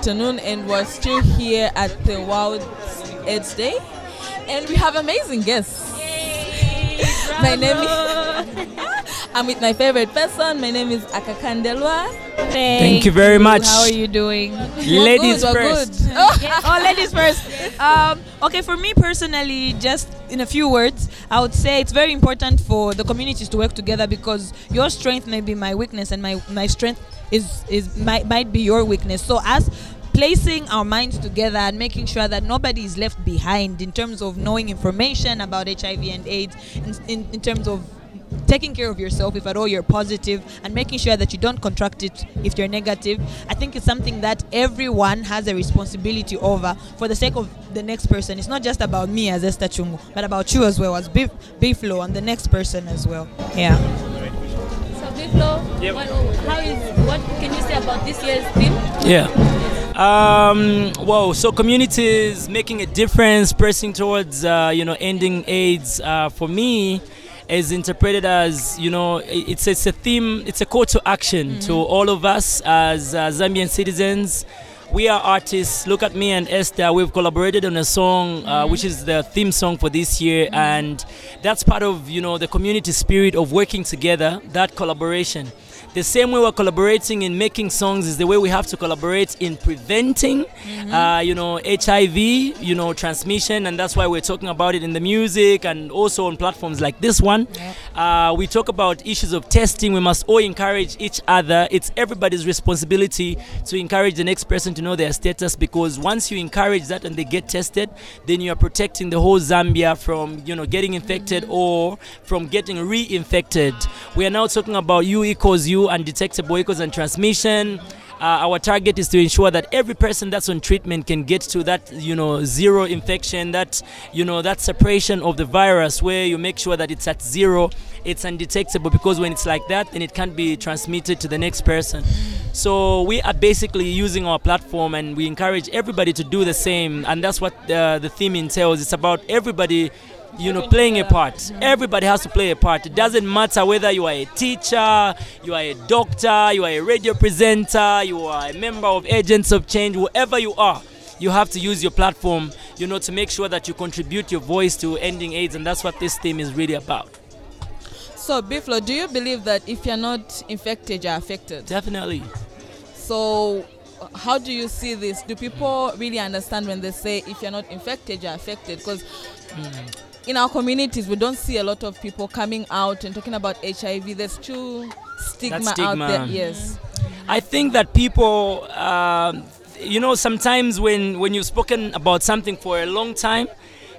afternoon, and we're still here at the World AIDS Day, and we have amazing guests. my name is. I'm with my favorite person. My name is Akakandelwa. Thank you very much. How are you doing? Ladies good, we're first. good. oh, ladies first. Um, okay, for me personally, just in a few words, I would say it's very important for the communities to work together because your strength may be my weakness, and my my strength is is might might be your weakness. So as placing our minds together and making sure that nobody is left behind in terms of knowing information about HIV and AIDS, in, in, in terms of taking care of yourself if at all you're positive and making sure that you don't contract it if you're negative i think it's something that everyone has a responsibility over for the sake of the next person. It's not just about me as esther chungu but about you as well as Bif- biflo and the next person as well. Yeah So Yep. what, how is what can you say about this year's theme? Yeah. Um, whoa. So communities making a difference, pressing towards uh, you know ending AIDS. Uh, for me, is interpreted as you know it's it's a theme. It's a call to action to all of us as uh, Zambian citizens. We are artists. Look at me and Esther. We've collaborated on a song, uh, which is the theme song for this year, and that's part of you know the community spirit of working together. That collaboration. The same way we're collaborating in making songs is the way we have to collaborate in preventing, uh, you know, HIV, you know, transmission, and that's why we're talking about it in the music and also on platforms like this one. Uh, we talk about issues of testing. We must all encourage each other. It's everybody's responsibility to encourage the next person to know their status because once you encourage that and they get tested, then you are protecting the whole Zambia from, you know, getting infected or from getting reinfected. We are now talking about you equals Undetectable equals and transmission. Uh, our target is to ensure that every person that's on treatment can get to that, you know, zero infection, that, you know, that separation of the virus where you make sure that it's at zero, it's undetectable because when it's like that, then it can't be transmitted to the next person. So we are basically using our platform and we encourage everybody to do the same. And that's what uh, the theme entails. It's about everybody you know playing a part everybody has to play a part it doesn't matter whether you are a teacher you are a doctor you are a radio presenter you are a member of agents of change whoever you are you have to use your platform you know to make sure that you contribute your voice to ending aids and that's what this theme is really about So, Biflo, do you believe that if you're not infected, you're affected? definitely So, how do you see this? Do people really understand when they say if you're not infected, you're affected? Because hmm. In our communities, we don't see a lot of people coming out and talking about HIV. There's too stigma, stigma. out there. Yes. I think that people, um, you know, sometimes when when you've spoken about something for a long time,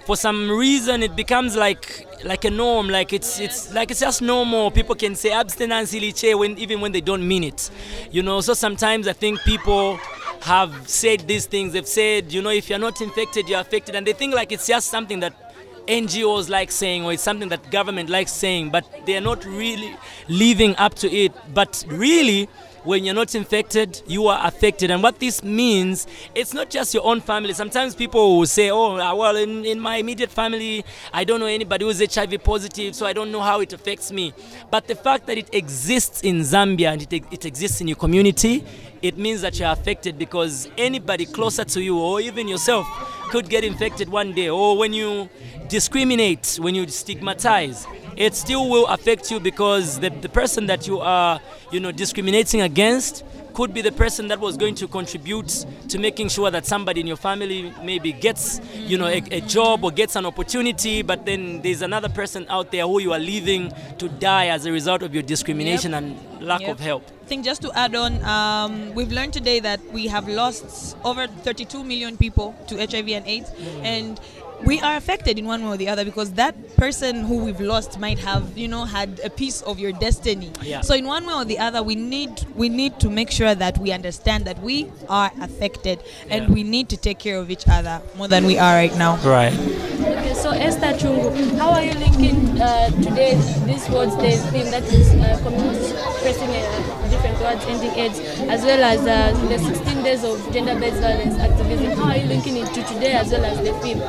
for some reason it becomes like like a norm. Like it's it's like it's just normal. People can say abstinence iliche when even when they don't mean it, you know. So sometimes I think people have said these things. They've said, you know, if you're not infected, you're affected, and they think like it's just something that NGOs like saying or it's something that government likes saying, but they're not really living up to it. But really, when you're not infected, you are affected. And what this means, it's not just your own family. Sometimes people will say, oh, uh, well, in, in my immediate family, I don't know anybody who's HIV positive, so I don't know how it affects me. But the fact that it exists in Zambia and it, it exists in your community, it means that you're affected because anybody closer to you or even yourself could get infected one day. Or when you discriminate, when you stigmatize, it still will affect you because the, the person that you are, you know, discriminating against could be the person that was going to contribute to making sure that somebody in your family maybe gets, you know, a, a job or gets an opportunity, but then there's another person out there who you are leaving to die as a result of your discrimination and lack Yep. of help. I think just to add on, um, we've learned today that we have lost over 32 million people to HIV and AIDS, and we are affected in one way or the other because that person who we've lost might have, you know, had a piece of your destiny. Yeah. So in one way or the other, we need we need to make sure that we understand that we are affected, and Yeah. we need to take care of each other more than we are right now. Right. Okay, so Esther Chungu, how are you linking uh, today this World Day theme that is uh, communities pressing uh, different towards ending AIDS, as well as uh, the 16 days of gender-based violence activism? How are you linking it to today as well as the theme?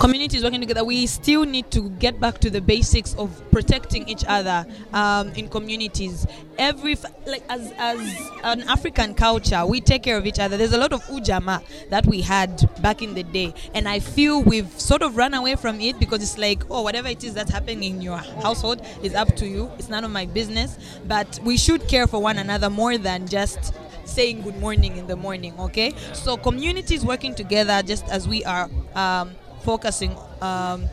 Communities working together, we still need to get back to the basics of protecting each other um, in communities. Every like as as an African culture, we take care of each other. There's a lot of ujamaa that we had back in the day, and I feel we've sort of run away from it because it's like, oh, whatever it is that's happening in your household is up to you. It's none of my business. But we should care for one another more than just saying good morning in the morning okay so communities working together just as we are um, focusing um,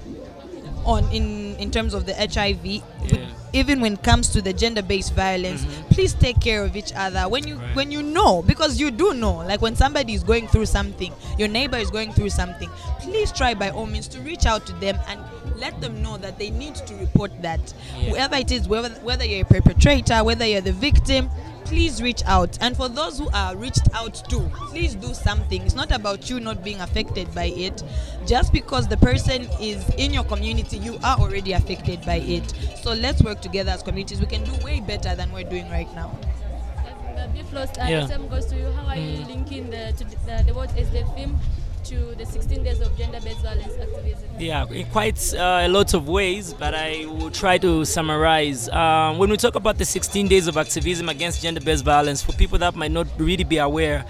on in in terms of the hiv Yeah. even when it comes to the gender-based violence please take care of each other when you Right. when you know because you do know like when somebody is going through something your neighbor is going through something please try by all means to reach out to them and let them know that they need to report that Yeah. whoever it is whether, whether you're a perpetrator whether you're the victim please reach out. And for those who are reached out to please do something. It's not about you not being affected by it. Just because the person is in your community you are already affected by it. So let's work together as communities. We can do way better than we're doing right now. Uh, Biflos, uh, Yeah. the same goes to you. How are you Mm. linking the, to the, the what is the theme to the 16 days of gender-based violence activism? Yeah, in quite uh, a lot of ways, but I will try to summarize. Um, when we talk about the 16 days of activism against gender based violence, for people that might not really be aware,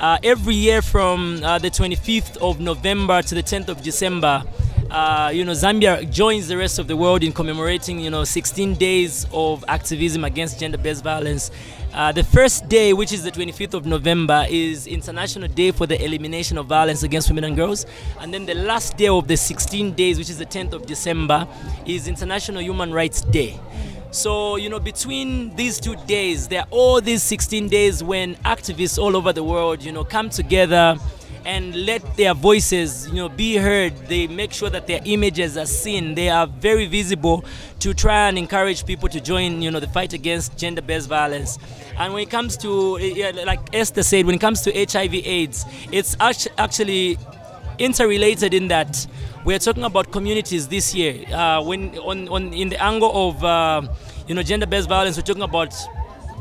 uh, every year from uh, the 25th of November to the 10th of December, uh, you know, Zambia joins the rest of the world in commemorating, you know, 16 days of activism against gender-based violence. Uh, the first day, which is the 25th of November, is International Day for the Elimination of Violence Against Women and Girls. And then the last day of the 16 days, which is the 10th of December, is International Human Rights Day. So, you know, between these two days, there are all these 16 days when activists all over the world, you know, come together and let their voices you know be heard. They make sure that their images are seen. They are very visible to try and encourage people to join you know the fight against gender-based violence. And when it comes to like esther said when it comes to hiv aids it's actually interrelated in that we're talking about communities this year. Uh, when on, on in the angle of uh, you know gender-based violence we're talking about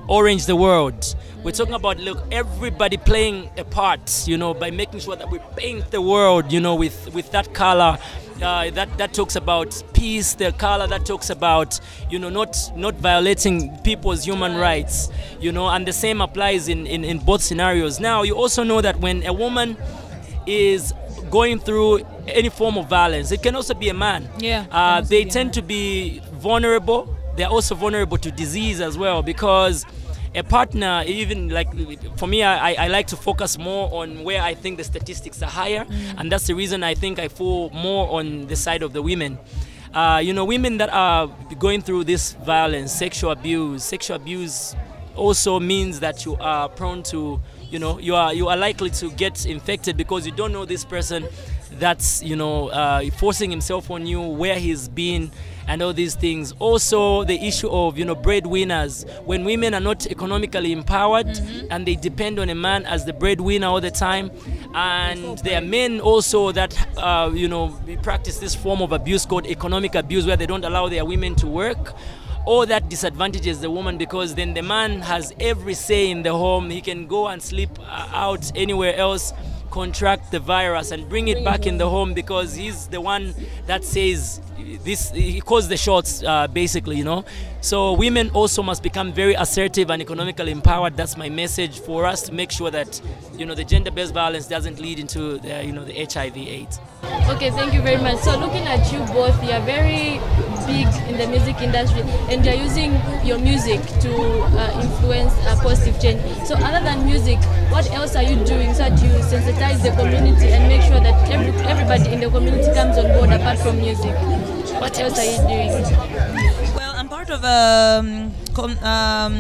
orange the world. We're talking about look everybody playing a part you know by making sure that we paint the world you know with with that color. Uh, that that talks about peace the color that talks about you know not not violating people's human rights you know and the same applies in, in in both scenarios. Now you also know that when a woman is going through any form of violence it can also be a man. Yeah, uh, they tend to be vulnerable. They're also vulnerable to disease as well because a partner even like for me I, I like to focus more on where i think the statistics are higher. And that's the reason i think i fall more on the side of the women. Uh, you know women that are going through this violence sexual abuse sexual abuse also means that you are prone to you know you are you are likely to get infected because you don't know this person that's you know uh, forcing himself on you where he's been and all these things. Also the issue of you know breadwinners. When women are not economically empowered and they depend on a man as the breadwinner all the time and there are men also that uh, you know practice this form of abuse called economic abuse where they don't allow their women to work. All that disadvantages the woman because then the man has every say in the home. He can go and sleep uh, out anywhere else contract the virus and bring it back in the home because he's the one that says this he calls the shots uh, basically you know. So women also must become very assertive and economically empowered. That's my message for us to make sure that you know the gender-based violence doesn't lead into the, you know the hiv aids. Okay, thank you very much. So looking at you both, you are very big in the music industry and you're using your music to uh, influence a positive change. So other than music, what else are you doing so that you sensitize the community and make sure that every, everybody in the community comes on board apart from music? What else are you doing? Well, I'm part of um, um,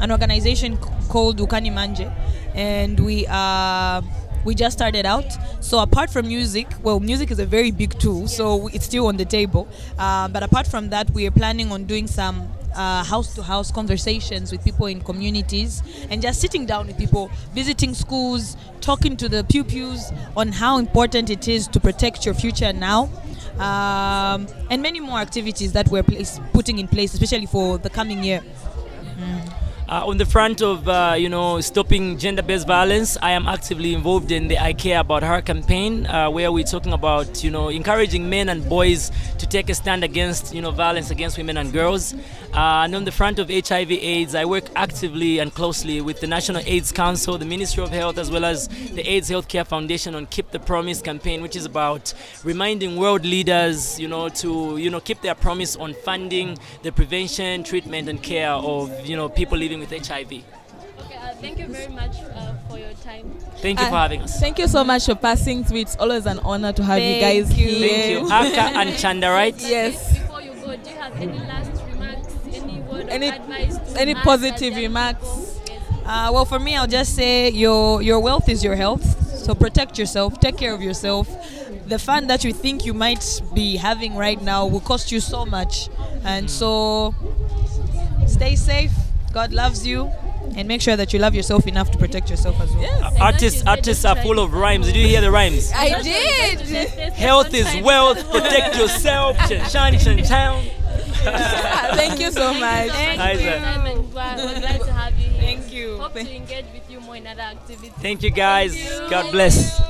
an organization called Ukani Manje, and we are we just started out. So apart from music, well, music is a very big tool, so it's still on the table. Uh, but apart from that, we are planning on doing some uh, house-to-house conversations with people in communities and just sitting down with people, visiting schools, talking to the pew-pews on how important it is to protect your future now um, and many more activities that we're place, putting in place, especially for the coming year. Uh, on the front of uh, you know stopping gender-based violence, I am actively involved in the I Care About Her campaign, uh, where we're talking about you know encouraging men and boys to take a stand against you know violence against women and girls. Uh, and on the front of HIV/AIDS, I work actively and closely with the National AIDS Council, the Ministry of Health, as well as the AIDS Healthcare Foundation on Keep the Promise campaign, which is about reminding world leaders, you know, to you know keep their promise on funding the prevention, treatment, and care of you know people living with HIV. Okay, uh, thank you very much uh, for your time. Thank you for Uh, having us. Thank you so much for passing through. It's always an honor to have you guys you. here. Thank you, Aka and Chanda, right? Yes. Before you go, do you have any last remarks, any word Any- of advice? To any positive remarks? Uh, well, for me, I'll just say your your wealth is your health. So protect yourself. Take care of yourself. The fun that you think you might be having right now will cost you so much, and so stay safe. God loves you, and make sure that you love yourself enough to protect yourself as well. Yes. Artists, artists are full of rhymes. Did you hear the rhymes? I did. Health is wealth. Protect yourself. Shine, shine, shine. Thank you so much. Thank you. Time and we're, we're glad to have you here. Thank you. Hope to engage with you more in other activities. Thank you, guys. God bless.